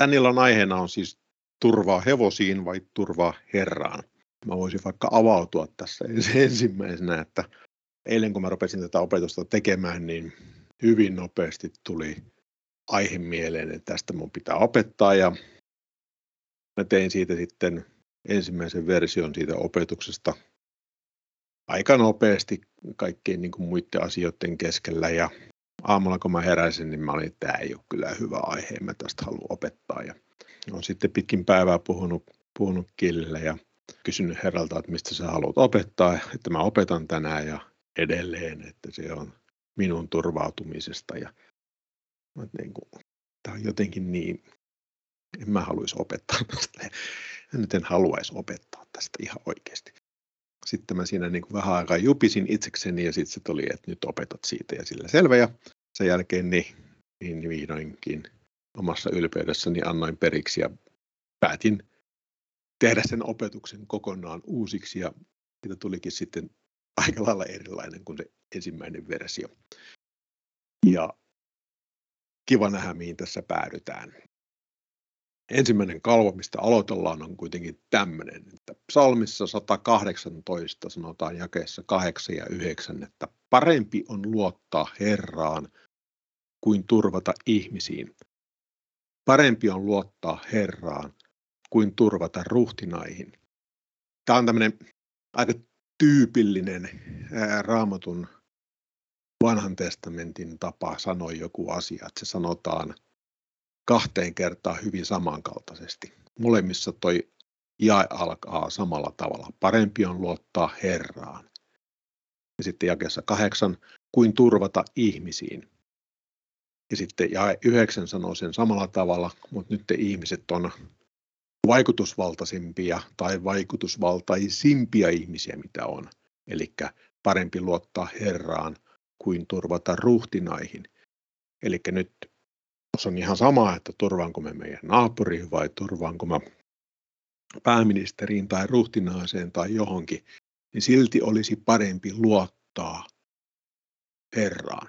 Tämän illan aiheena on siis turvaa hevosiin vai turvaa Herraan. Mä voisin vaikka avautua tässä ensimmäisenä, että eilen kun mä rupesin tätä opetusta tekemään, niin hyvin nopeasti tuli aihe mieleen, että tästä mun pitää opettaa ja mä tein siitä sitten ensimmäisen version siitä opetuksesta aika nopeasti kaikkien niin kuin muiden asioiden keskellä ja aamulla kun mä heräsin, niin mä olin, että tämä ei ole kyllä hyvä aihe, mä tästä haluan opettaa ja olen sitten pitkin päivää puhunut, puhunut Killille ja kysynyt herralta, että mistä sä haluat opettaa, että mä opetan tänään ja edelleen, että se on minun turvautumisesta ja niin kuin, tämä on jotenkin niin, en mä haluaisi opettaa tästä. Ja nyt en haluaisi opettaa tästä ihan oikeasti. Sitten mä siinä niin kuin vähän aikaa jupisin itsekseni ja sitten se tuli, että nyt opetat siitä ja sillä selvä. Ja sen jälkeen niin, niin vihdoinkin omassa ylpeydessäni annoin periksi ja päätin tehdä sen opetuksen kokonaan uusiksi ja siitä tulikin sitten aika lailla erilainen kuin se ensimmäinen versio. Ja kiva nähdä, mihin tässä päädytään. Ensimmäinen kalvo, mistä aloitellaan, on kuitenkin tämmöinen, että psalmissa 118 sanotaan jakeessa 8 ja 9, että parempi on luottaa Herraan kuin turvata ihmisiin. Parempi on luottaa Herraan kuin turvata ruhtinaihin. Tämä on tämmöinen aika tyypillinen ää, raamatun vanhan testamentin tapa sanoa joku asia, että se sanotaan kahteen kertaan hyvin samankaltaisesti. Molemmissa toi jae alkaa samalla tavalla. Parempi on luottaa Herraan. Ja sitten jakessa kahdeksan, kuin turvata ihmisiin. Ja sitten jae yhdeksän sanoo sen samalla tavalla, mutta nyt te ihmiset on vaikutusvaltaisimpia tai vaikutusvaltaisimpia ihmisiä, mitä on. Eli parempi luottaa Herraan kuin turvata ruhtinaihin. Eli nyt se on ihan sama, että turvaanko me meidän naapuriin vai turvaanko mä pääministeriin tai ruhtinaaseen tai johonkin, niin silti olisi parempi luottaa Herraan.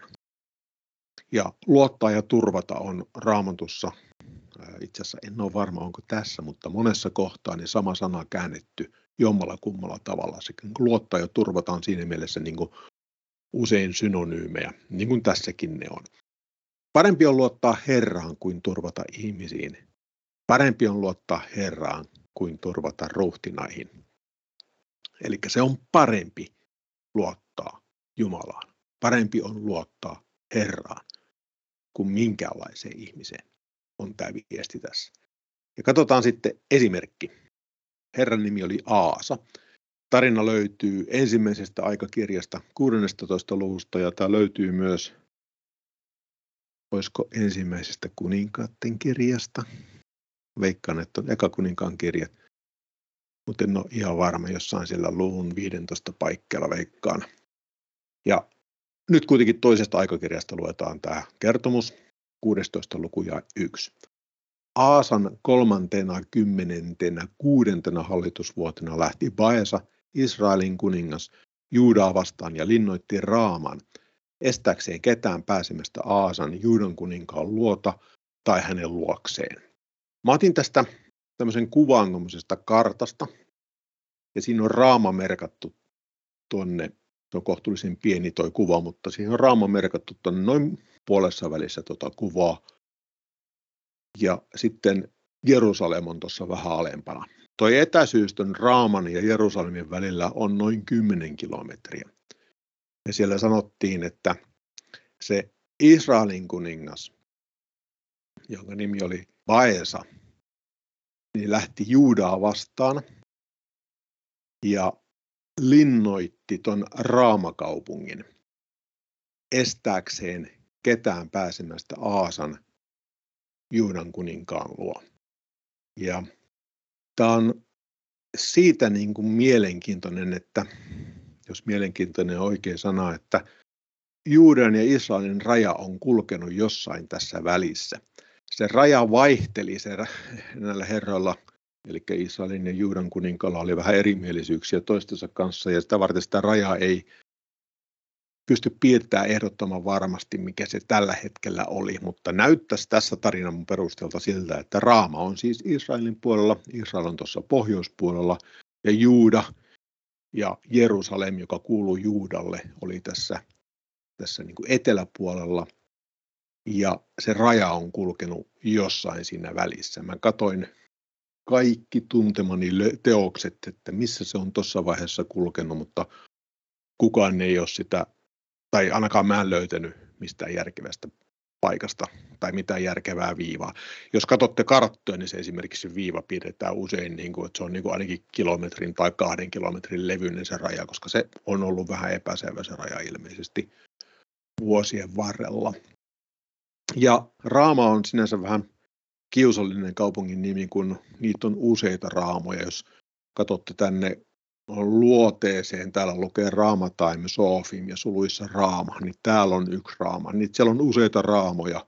Ja luottaa ja turvata on raamatussa itse asiassa en ole varma, onko tässä, mutta monessa kohtaa niin sama sana käännetty jommalla kummalla tavalla. Se luottaa ja turvataan siinä mielessä niin kuin usein synonyymejä, niin kuin tässäkin ne on. Parempi on luottaa Herraan kuin turvata ihmisiin. Parempi on luottaa Herraan kuin turvata ruhtinaihin. Eli se on parempi luottaa Jumalaan. Parempi on luottaa Herraan kuin minkäänlaiseen ihmiseen on tämä viesti tässä. Ja katsotaan sitten esimerkki. Herran nimi oli Aasa. Tarina löytyy ensimmäisestä aikakirjasta 16. luvusta ja tämä löytyy myös, olisiko ensimmäisestä kuninkaiden kirjasta. Veikkaan, että on eka kuninkaan kirjat, mutta en ole ihan varma, jossain siellä luvun 15 paikkeilla veikkaan. Ja nyt kuitenkin toisesta aikakirjasta luetaan tämä kertomus, 16 luku ja 1. Aasan kolmantena kymmenentenä kuudentena hallitusvuotena lähti Baesa, Israelin kuningas, Juudaa vastaan ja linnoitti Raaman, estääkseen ketään pääsemästä Aasan Juudan kuninkaan luota tai hänen luokseen. Mä otin tästä tämmöisen kuvan kartasta, ja siinä on Raama merkattu tuonne, se on kohtuullisen pieni toi kuva, mutta siihen on Raama merkattu tuonne noin puolessa välissä tota kuvaa. Ja sitten Jerusalem on tuossa vähän alempana. Toi etäisyys Raaman ja Jerusalemin välillä on noin 10 kilometriä. Ja siellä sanottiin, että se Israelin kuningas, jonka nimi oli Baesa, niin lähti Juudaa vastaan ja linnoitti ton Raamakaupungin estääkseen ketään pääsemästä Aasan Juudan kuninkaan luo. Ja tämä on siitä niin kuin mielenkiintoinen, että jos mielenkiintoinen on oikea sana, että Juudan ja Israelin raja on kulkenut jossain tässä välissä. Se raja vaihteli se, näillä herroilla, eli Israelin ja Juudan kuninkaalla oli vähän erimielisyyksiä toistensa kanssa, ja sitä varten sitä rajaa ei pysty piirtämään ehdottoman varmasti, mikä se tällä hetkellä oli, mutta näyttäisi tässä tarinan perusteelta siltä, että Raama on siis Israelin puolella, Israel on tuossa pohjoispuolella ja Juuda ja Jerusalem, joka kuuluu Juudalle, oli tässä, tässä niin kuin eteläpuolella ja se raja on kulkenut jossain siinä välissä. Mä katoin kaikki tuntemani teokset, että missä se on tuossa vaiheessa kulkenut, mutta kukaan ei ole sitä, tai ainakaan mä en löytänyt mistään järkevästä paikasta tai mitään järkevää viivaa. Jos katsotte karttoja, niin se esimerkiksi viiva pidetään usein, niin kuin, että se on niin kuin ainakin kilometrin tai kahden kilometrin levyinen se raja, koska se on ollut vähän epäselvä se raja ilmeisesti vuosien varrella. Ja Raama on sinänsä vähän kiusallinen kaupungin nimi, kun niitä on useita raamoja. Jos katsotte tänne luoteeseen, täällä lukee Raamataim, Sofim ja suluissa Raama, niin täällä on yksi Raama. Niin siellä on useita raamoja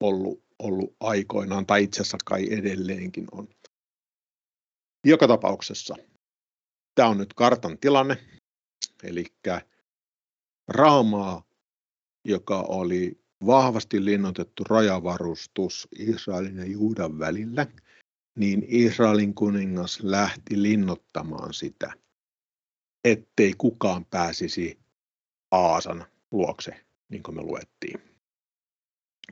ollut, ollut aikoinaan, tai itse asiassa kai edelleenkin on. Joka tapauksessa. Tämä on nyt kartan tilanne, eli Raamaa, joka oli vahvasti linnoitettu rajavarustus Israelin ja Juudan välillä, niin Israelin kuningas lähti linnoittamaan sitä, ettei kukaan pääsisi Aasan luokse, niin kuin me luettiin.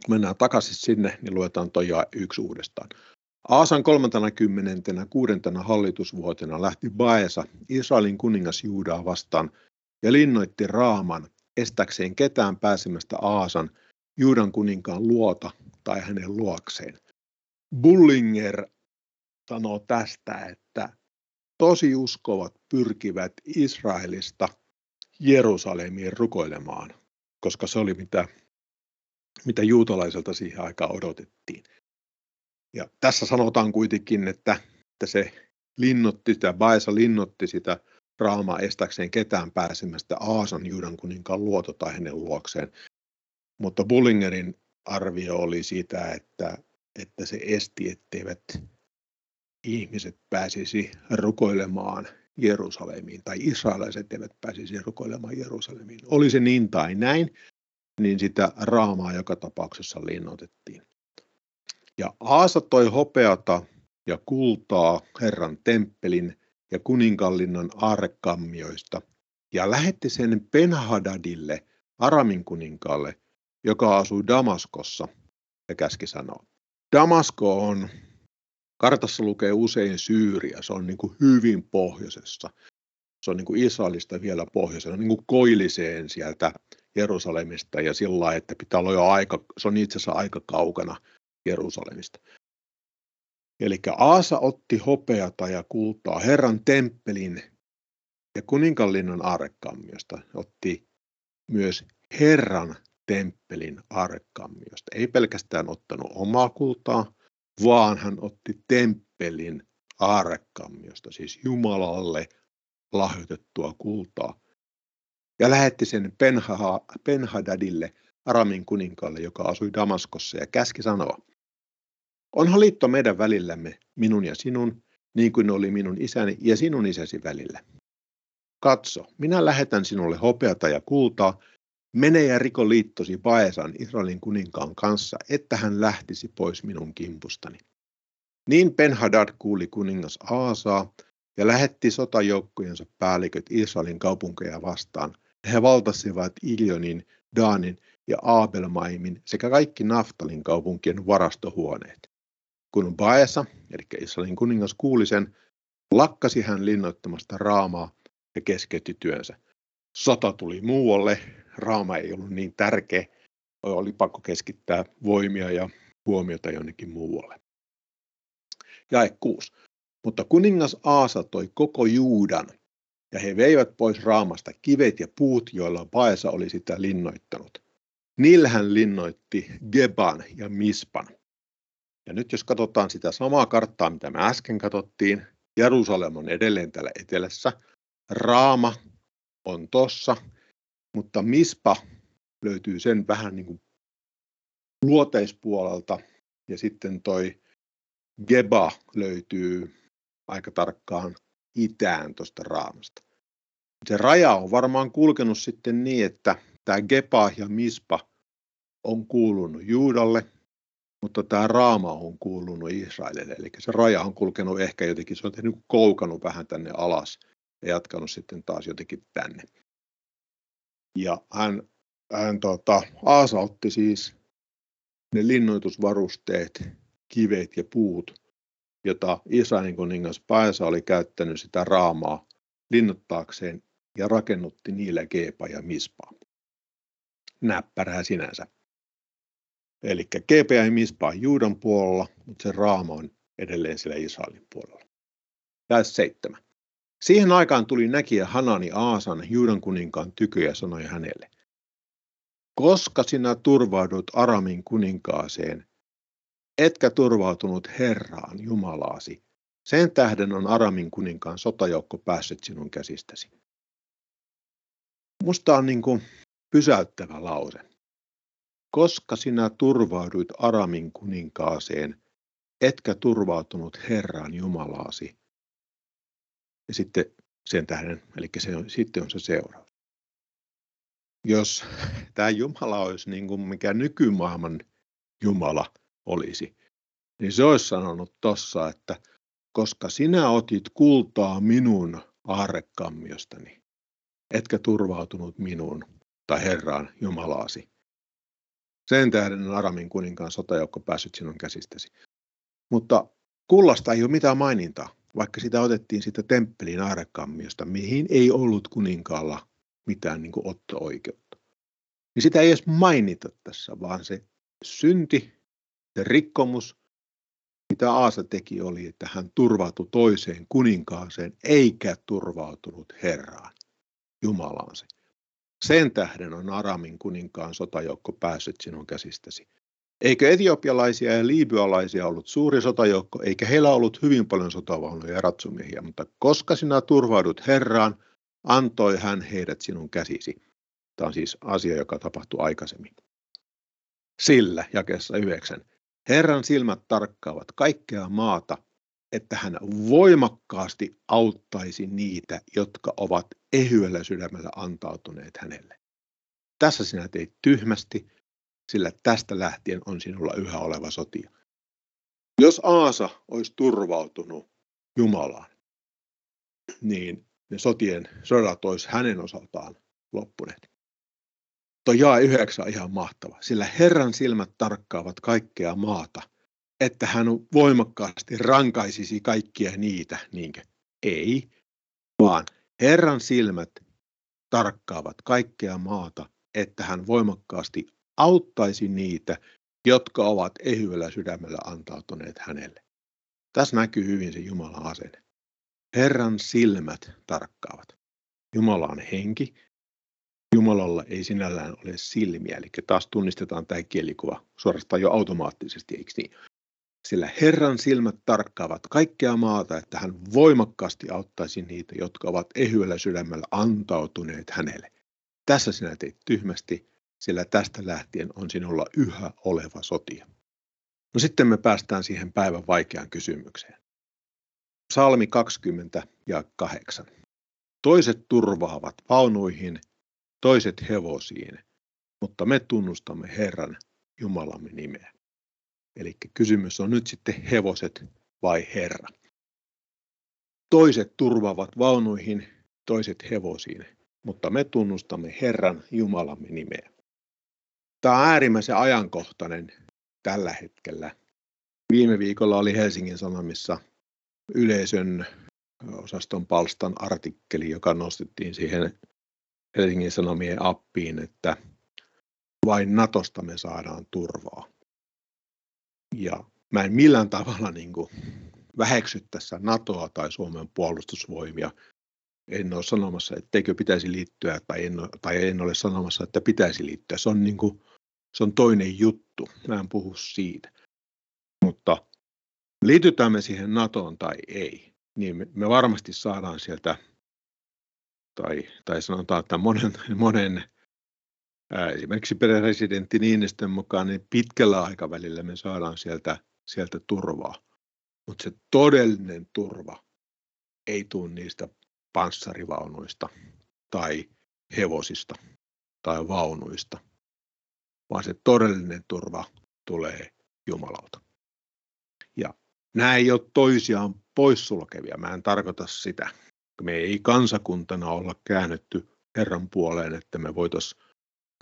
Kun mennään takaisin sinne, niin luetaan toi yksi uudestaan. Aasan 36. hallitusvuotena lähti Baesa, Israelin kuningas Juudaa vastaan, ja linnoitti Raaman estäkseen ketään pääsemästä Aasan Juudan kuninkaan luota tai hänen luokseen. Bullinger sanoo tästä, että tosi uskovat pyrkivät Israelista Jerusalemiin rukoilemaan, koska se oli mitä, mitä juutalaiselta siihen aikaan odotettiin. Ja tässä sanotaan kuitenkin, että, että se linnotti sitä, Baesa linnotti sitä raamaa estäkseen ketään pääsemästä Aasan Juudan kuninkaan luoto tai hänen luokseen. Mutta Bullingerin arvio oli sitä, että, että se esti, etteivät ihmiset pääsisi rukoilemaan Jerusalemiin, tai israelaiset eivät pääsisi rukoilemaan Jerusalemiin. Oli se niin tai näin, niin sitä raamaa joka tapauksessa linnoitettiin. Ja Aasa toi hopeata ja kultaa Herran temppelin ja kuninkallinnan aarekammioista ja lähetti sen Penhadadille, Aramin kuninkaalle, joka asui Damaskossa ja käski sanoa. Damasko on, kartassa lukee usein Syyriä, se on niin kuin hyvin pohjoisessa. Se on niin kuin Israelista vielä pohjoisena, niin kuin koilliseen sieltä Jerusalemista ja sillä lailla, että pitää olla jo aika, se on itse asiassa aika kaukana Jerusalemista. Eli Aasa otti hopeata ja kultaa Herran temppelin ja kuninkallinnan aarekammiosta otti myös Herran temppelin aarekammiosta. Ei pelkästään ottanut omaa kultaa, vaan hän otti temppelin aarekammiosta, siis Jumalalle lahjoitettua kultaa, ja lähetti sen Penha, Penhadadille, Aramin kuninkaalle, joka asui Damaskossa, ja käski sanoa, onhan liitto meidän välillämme, minun ja sinun, niin kuin oli minun isäni ja sinun isäsi välillä. Katso, minä lähetän sinulle hopeata ja kultaa, Mene ja riko liittosi Baesan Israelin kuninkaan kanssa, että hän lähtisi pois minun kimpustani. Niin Penhadad kuuli kuningas Aasaa ja lähetti sotajoukkojensa päälliköt Israelin kaupunkeja vastaan. He valtasivat Iljonin, Daanin ja Abelmaimin sekä kaikki Naftalin kaupunkien varastohuoneet. Kun Baesa, eli Israelin kuningas, kuuli sen, lakkasi hän linnoittamasta Raamaa ja keskeytti työnsä. Sota tuli muualle raama ei ollut niin tärkeä, oli pakko keskittää voimia ja huomiota jonnekin muualle. Jae 6. Mutta kuningas Aasa toi koko Juudan, ja he veivät pois raamasta kivet ja puut, joilla Paesa oli sitä linnoittanut. Niillä hän linnoitti Geban ja Mispan. Ja nyt jos katsotaan sitä samaa karttaa, mitä me äsken katsottiin, Jerusalem on edelleen täällä etelässä, Raama on tossa, mutta Mispa löytyy sen vähän niin kuin luoteispuolelta ja sitten toi Geba löytyy aika tarkkaan itään tuosta raamasta. Se raja on varmaan kulkenut sitten niin, että tämä Gepa ja Mispa on kuulunut Juudalle, mutta tämä Raama on kuulunut Israelille. Eli se raja on kulkenut ehkä jotenkin, se on tehnyt koukannut vähän tänne alas ja jatkanut sitten taas jotenkin tänne. Ja hän, hän tota, Aasa otti siis ne linnoitusvarusteet, kivet ja puut, jota Israelin kuningas Paesa oli käyttänyt sitä raamaa linnoittaakseen ja rakennutti niillä Geepa ja Mispaa. Näppärää sinänsä. Eli Geepa ja Mispa on Juudan puolella, mutta se raama on edelleen siellä Israelin puolella. Tässä seitsemän. Siihen aikaan tuli näkijä Hanani Aasan Juudan kuninkaan tykö ja sanoi hänelle, koska sinä turvaudut Aramin kuninkaaseen, etkä turvautunut Herraan Jumalaasi, sen tähden on Aramin kuninkaan sotajoukko päässyt sinun käsistäsi. Musta on niin kuin pysäyttävä lause. Koska sinä turvauduit Aramin kuninkaaseen, etkä turvautunut Herraan Jumalaasi. Ja sitten sen tähden, eli se on, sitten on se seuraus. Jos tämä Jumala olisi niin kuin mikä nykymaailman Jumala olisi, niin se olisi sanonut tossa, että koska sinä otit kultaa minun aarrekammiostani, etkä turvautunut minuun tai Herraan Jumalaasi. Sen tähden on Aramin kuninkaan sotajoukko päässyt sinun käsistäsi. Mutta kullasta ei ole mitään mainintaa, vaikka sitä otettiin sitä temppelin aarekammiosta, mihin ei ollut kuninkaalla mitään niin otto-oikeutta. Niin sitä ei edes mainita tässä, vaan se synti, se rikkomus, mitä Aasa teki, oli, että hän turvautui toiseen kuninkaaseen, eikä turvautunut Herraan, Jumalaansa. Sen tähden on Aramin kuninkaan sotajoukko päässyt sinun käsistäsi. Eikö etiopialaisia ja liibyalaisia ollut suuri sotajoukko, eikä heillä ollut hyvin paljon sotavaunuja ja ratsumiehiä, mutta koska sinä turvaudut Herraan, antoi hän heidät sinun käsisi. Tämä on siis asia, joka tapahtui aikaisemmin. Sillä, jakessa yhdeksän, Herran silmät tarkkaavat kaikkea maata, että hän voimakkaasti auttaisi niitä, jotka ovat ehyellä sydämellä antautuneet hänelle. Tässä sinä teit tyhmästi, sillä tästä lähtien on sinulla yhä oleva sotia. Jos Aasa olisi turvautunut Jumalaan, niin ne sotien sodat olisi hänen osaltaan loppuneet. Tuo jae yhdeksän on ihan mahtava, sillä Herran silmät tarkkaavat kaikkea maata, että hän voimakkaasti rankaisisi kaikkia niitä, niinkö? Ei, vaan Herran silmät tarkkaavat kaikkea maata, että hän voimakkaasti auttaisi niitä, jotka ovat ehyellä sydämellä antautuneet hänelle. Tässä näkyy hyvin se Jumalan asenne. Herran silmät tarkkaavat. Jumala on henki. Jumalalla ei sinällään ole silmiä, eli taas tunnistetaan tämä kielikuva suorastaan jo automaattisesti, eikö niin? Sillä Herran silmät tarkkaavat kaikkea maata, että hän voimakkaasti auttaisi niitä, jotka ovat ehyellä sydämellä antautuneet hänelle. Tässä sinä teit tyhmästi, sillä tästä lähtien on sinulla yhä oleva sotia. No sitten me päästään siihen päivän vaikeaan kysymykseen. Salmi 20 ja 8. Toiset turvaavat vaunuihin, toiset hevosiin, mutta me tunnustamme Herran Jumalamme nimeä. Eli kysymys on nyt sitten hevoset vai Herra. Toiset turvaavat vaunuihin, toiset hevosiin, mutta me tunnustamme Herran Jumalamme nimeä. Tämä on äärimmäisen ajankohtainen tällä hetkellä. Viime viikolla oli Helsingin Sanomissa yleisön osaston palstan artikkeli, joka nostettiin siihen Helsingin Sanomien appiin, että vain Natosta me saadaan turvaa. Ja mä en millään tavalla niin kuin väheksy tässä NATOa tai Suomen puolustusvoimia. En ole sanomassa, etteikö pitäisi liittyä tai en, tai en ole sanomassa, että pitäisi liittyä. Se on, niin kuin, se on toinen juttu. Mä en puhu siitä. Mutta liitytään me siihen NATOon tai ei, niin me, me varmasti saadaan sieltä, tai, tai sanotaan, että monen, monen esimerkiksi presidentti Niinistön mukaan, niin pitkällä aikavälillä me saadaan sieltä, sieltä turvaa. Mutta se todellinen turva ei tule niistä panssarivaunuista tai hevosista tai vaunuista, vaan se todellinen turva tulee Jumalalta. Ja nämä ei ole toisiaan poissulkevia. Mä en tarkoita sitä. Me ei kansakuntana olla käännetty Herran puoleen, että me voitaisiin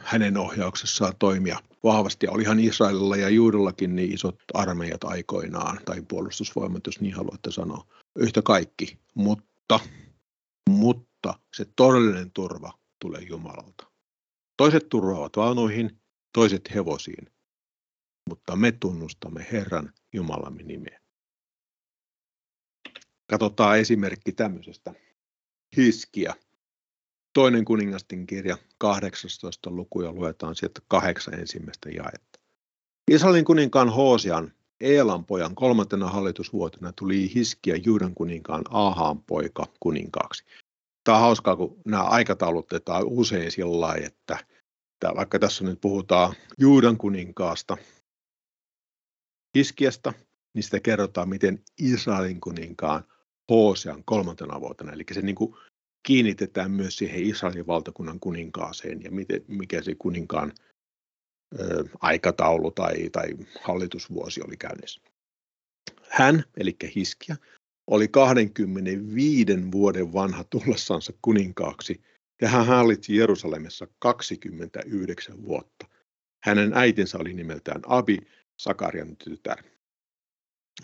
hänen ohjauksessaan toimia vahvasti. Olihan Israelilla ja Juudellakin niin isot armeijat aikoinaan, tai puolustusvoimat, jos niin haluatte sanoa, yhtä kaikki. Mutta, mutta se todellinen turva tulee Jumalalta. Toiset turvaavat vaunuihin, toiset hevosiin, mutta me tunnustamme Herran Jumalamme nimeä. Katsotaan esimerkki tämmöisestä. Hiskia. Toinen kuningasten kirja, 18 luku ja luetaan sieltä kahdeksan ensimmäistä jaetta. Israelin kuninkaan Hoosian, Eelan pojan kolmantena hallitusvuotena tuli Hiskia Juudan kuninkaan Ahaan poika kuninkaaksi. Tämä on hauskaa, kun nämä aikataulutetaan usein sillä lailla, että, että vaikka tässä nyt puhutaan Juudan kuninkaasta, Hiskiasta, niin sitä kerrotaan, miten Israelin kuninkaan Hosean kolmantena vuotena. Eli se niin kuin kiinnitetään myös siihen Israelin valtakunnan kuninkaaseen ja miten, mikä se kuninkaan aikataulu tai, tai hallitusvuosi oli käynnissä. Hän, eli Hiskia, oli 25 vuoden vanha tullessansa kuninkaaksi ja hän hallitsi Jerusalemissa 29 vuotta. Hänen äitinsä oli nimeltään Abi, Sakarian tytär.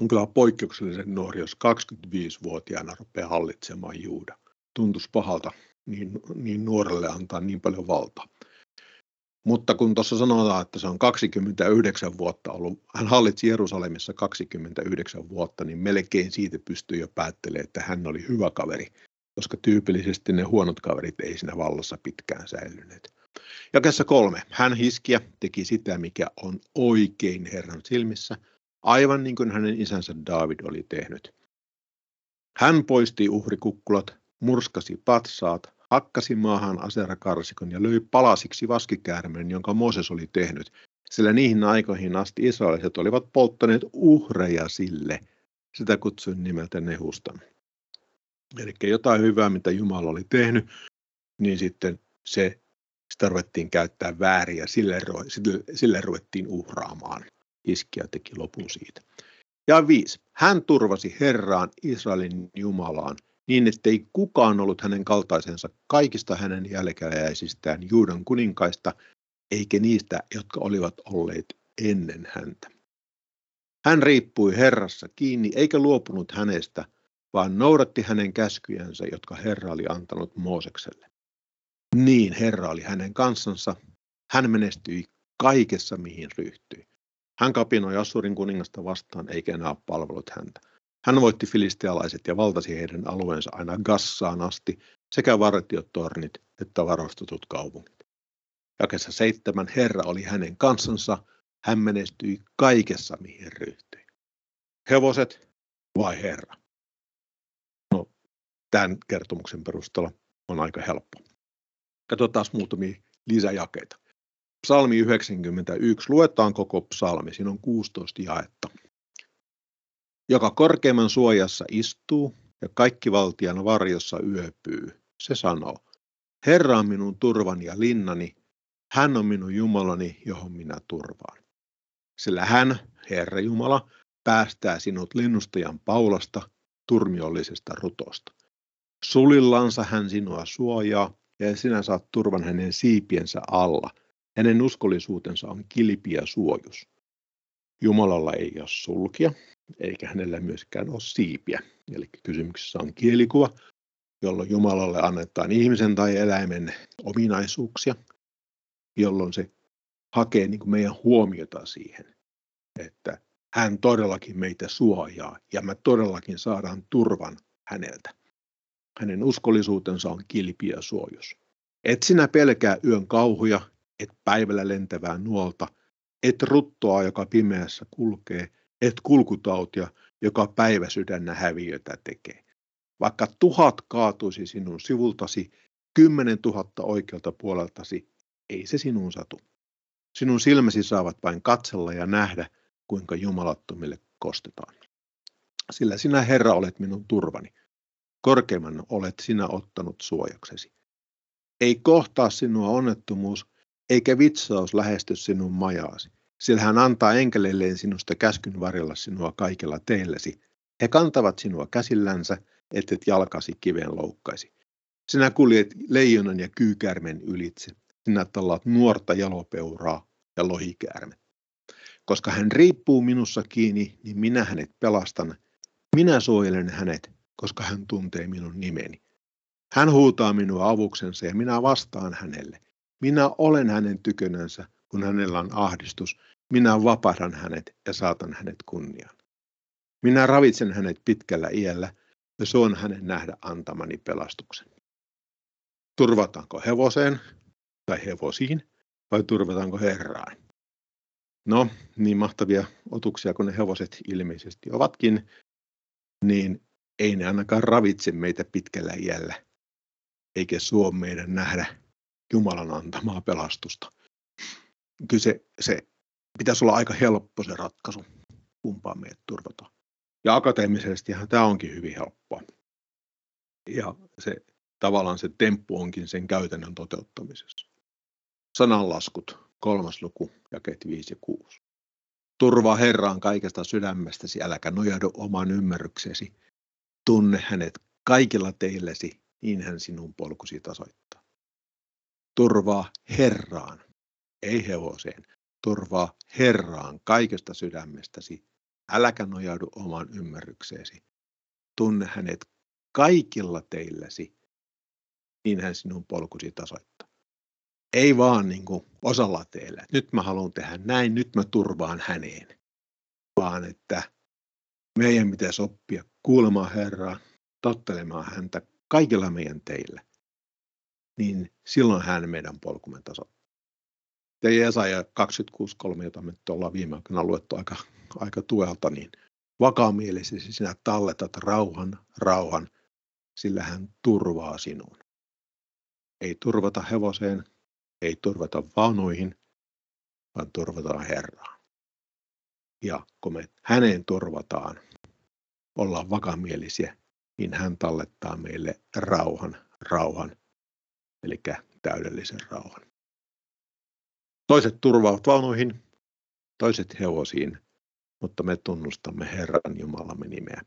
On kyllä poikkeuksellisen nuori, jos 25-vuotiaana rupeaa hallitsemaan Juuda. Tuntuisi pahalta niin, niin nuorelle antaa niin paljon valtaa. Mutta kun tuossa sanotaan, että se on 29 vuotta ollut, hän hallitsi Jerusalemissa 29 vuotta, niin melkein siitä pystyy jo päättelemään, että hän oli hyvä kaveri, koska tyypillisesti ne huonot kaverit ei siinä vallassa pitkään säilyneet. Jakessa kolme. Hän hiskiä teki sitä, mikä on oikein Herran silmissä, aivan niin kuin hänen isänsä David oli tehnyt. Hän poisti uhrikukkulat, murskasi patsaat, hakkasi maahan aserakarsikon ja löi palasiksi vaskikäärmeen, jonka Moses oli tehnyt, sillä niihin aikoihin asti israeliset olivat polttaneet uhreja sille. Sitä kutsuin nimeltä Nehustan. Eli jotain hyvää, mitä Jumala oli tehnyt, niin sitten se, sitä ruvettiin käyttää väärin ja sille, sille, sille ruvettiin uhraamaan. Iskiä teki lopun siitä. Ja viisi. Hän turvasi Herraan Israelin Jumalaan niin, ettei kukaan ollut hänen kaltaisensa kaikista hänen jälkeläisistään Juudan kuninkaista, eikä niistä, jotka olivat olleet ennen häntä. Hän riippui Herrassa kiinni, eikä luopunut hänestä, vaan noudatti hänen käskyjänsä, jotka Herra oli antanut Moosekselle. Niin Herra oli hänen kansansa, hän menestyi kaikessa, mihin ryhtyi. Hän kapinoi Assurin kuningasta vastaan, eikä enää palvelut häntä. Hän voitti filistealaiset ja valtasi heidän alueensa aina Gassaan asti, sekä vartiotornit että varastetut kaupungit. Jakessa seitsemän Herra oli hänen kansansa, hän menestyi kaikessa, mihin ryhtyi. Hevoset vai Herra? No, tämän kertomuksen perusteella on aika helppo. Katsotaan muutamia lisäjakeita. Psalmi 91. Luetaan koko psalmi. Siinä on 16 jaetta. Joka korkeimman suojassa istuu ja kaikki valtian varjossa yöpyy. Se sanoo, Herra on minun turvani ja linnani, hän on minun Jumalani, johon minä turvaan. Sillä hän, Herra Jumala, päästää sinut linnustajan paulasta, turmiollisesta rutosta. Sulillansa hän sinua suojaa, ja sinä saat turvan hänen siipiensä alla – hänen uskollisuutensa on kilpi ja suojus. Jumalalla ei ole sulkia, eikä hänellä myöskään ole siipiä. Eli kysymyksessä on kielikuva, jolloin Jumalalle annetaan ihmisen tai eläimen ominaisuuksia, jolloin se hakee niin kuin meidän huomiota siihen, että hän todellakin meitä suojaa ja me todellakin saadaan turvan häneltä. Hänen uskollisuutensa on kilpi ja suojus. Et sinä pelkää yön kauhuja, et päivällä lentävää nuolta, et ruttoa, joka pimeässä kulkee, et kulkutautia, joka päivä sydännä häviötä tekee. Vaikka tuhat kaatuisi sinun sivultasi, kymmenen tuhatta oikealta puoleltasi, ei se sinun satu. Sinun silmäsi saavat vain katsella ja nähdä, kuinka jumalattomille kostetaan. Sillä sinä, Herra, olet minun turvani. Korkeimman olet sinä ottanut suojaksesi. Ei kohtaa sinua onnettomuus, eikä vitsaus lähesty sinun majaasi. Sillä hän antaa enkeleilleen sinusta käskyn varjella sinua kaikilla teillesi. He kantavat sinua käsillänsä, ettet jalkasi kiveen loukkaisi. Sinä kuljet leijonan ja kyykärmen ylitse. Sinä tallaat nuorta jalopeuraa ja lohikäärme. Koska hän riippuu minussa kiinni, niin minä hänet pelastan. Minä suojelen hänet, koska hän tuntee minun nimeni. Hän huutaa minua avuksensa ja minä vastaan hänelle. Minä olen hänen tykönänsä, kun hänellä on ahdistus. Minä vapahdan hänet ja saatan hänet kunniaan. Minä ravitsen hänet pitkällä iällä ja suon hänen nähdä antamani pelastuksen. Turvataanko hevoseen tai hevosiin vai turvataanko Herraan? No, niin mahtavia otuksia kuin ne hevoset ilmeisesti ovatkin, niin ei ne ainakaan ravitse meitä pitkällä iällä, eikä suo meidän nähdä Jumalan antamaa pelastusta. Kyllä se, se pitäisi olla aika helppo se ratkaisu, kumpaan meidät turvata. Ja akateemisesti tämä onkin hyvin helppoa. Ja se tavallaan se temppu onkin sen käytännön toteuttamisessa. Sananlaskut, kolmas luku, jakeet 5 ja 6. Turvaa Herraan kaikesta sydämestäsi, äläkä nojaudu oman ymmärryksesi. Tunne hänet kaikilla teillesi, niin hän sinun polkusi tasoittaa. Turvaa Herraan, ei hevoseen. Turvaa Herraan kaikesta sydämestäsi, äläkä nojaudu oman ymmärrykseesi. Tunne hänet kaikilla teilläsi, niin hän sinun polkusi tasoittaa. Ei vaan niin kuin osalla teillä, nyt mä haluan tehdä näin, nyt mä turvaan häneen, vaan että meidän pitäisi oppia kuulemaan Herraa, tottelemaan häntä kaikilla meidän teillä, niin silloin hän meidän polkumme tasoittaa. Ja Jesaja 26.3, jota me ollaan viime aikoina luettu aika, aika tuelta, niin vakaamielisesti sinä talletat rauhan, rauhan, sillä hän turvaa sinun. Ei turvata hevoseen, ei turvata vaunuihin, vaan turvataan Herraan. Ja kun me häneen turvataan, ollaan vakamielisiä, niin hän tallettaa meille rauhan, rauhan, eli täydellisen rauhan. Toiset turvaavat vaunuihin, toiset hevosiin, mutta me tunnustamme Herran Jumalamme nimeä.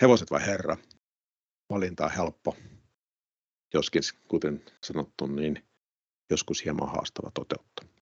Hevoset vai Herra? Valinta on helppo, joskin kuten sanottu, niin joskus hieman haastava toteuttaa.